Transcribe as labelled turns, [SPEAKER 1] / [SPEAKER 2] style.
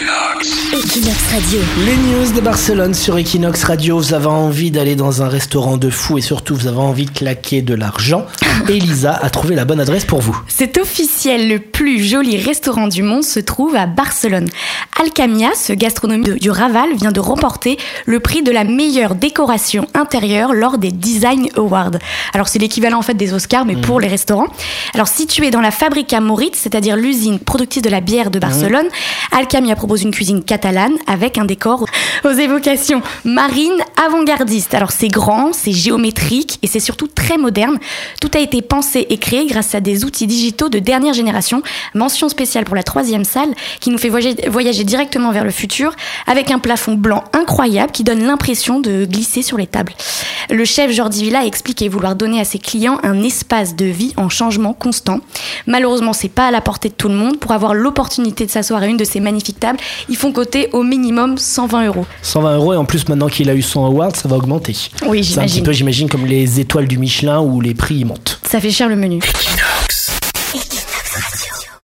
[SPEAKER 1] Equinox Radio.
[SPEAKER 2] Les news de Barcelone sur Equinox Radio. Vous avez envie d'aller dans un restaurant de fou et surtout vous avez envie de claquer de l'argent. Elisa a trouvé la bonne adresse pour vous.
[SPEAKER 3] C'est officiel, le plus joli restaurant du monde se trouve à Barcelone. Alcamia, ce gastronomie de- du Raval, vient de remporter le prix de la meilleure décoration intérieure lors des Design Awards. Alors c'est l'équivalent en fait des Oscars, mais pour les restaurants. Alors situé dans la Fabrica Moritz, c'est-à-dire l'usine productrice de la bière de Barcelone, Alcamia propose une cuisine catalane avec un décor aux évocations marines avant-gardistes. Alors c'est grand, c'est géométrique et c'est surtout très moderne. Tout a été pensé et créé grâce à des outils digitaux de dernière génération. Mention spéciale pour la troisième salle qui nous fait voyager, voyager directement vers le futur avec un plafond blanc incroyable qui donne l'impression de glisser sur les tables. Le chef Jordi Villa a expliqué vouloir donner à ses clients un espace de vie en changement constant. Malheureusement, c'est pas à la portée de tout le monde. Pour avoir l'opportunité de s'asseoir à une de ces magnifiques tables, ils font coter au minimum 120 euros.
[SPEAKER 2] 120 euros et en plus maintenant qu'il a eu son award, ça va augmenter.
[SPEAKER 3] Oui,
[SPEAKER 2] C'est un petit
[SPEAKER 3] j'imagine.
[SPEAKER 2] peu, j'imagine, comme les étoiles du Michelin où les prix montent.
[SPEAKER 3] Ça fait cher le menu.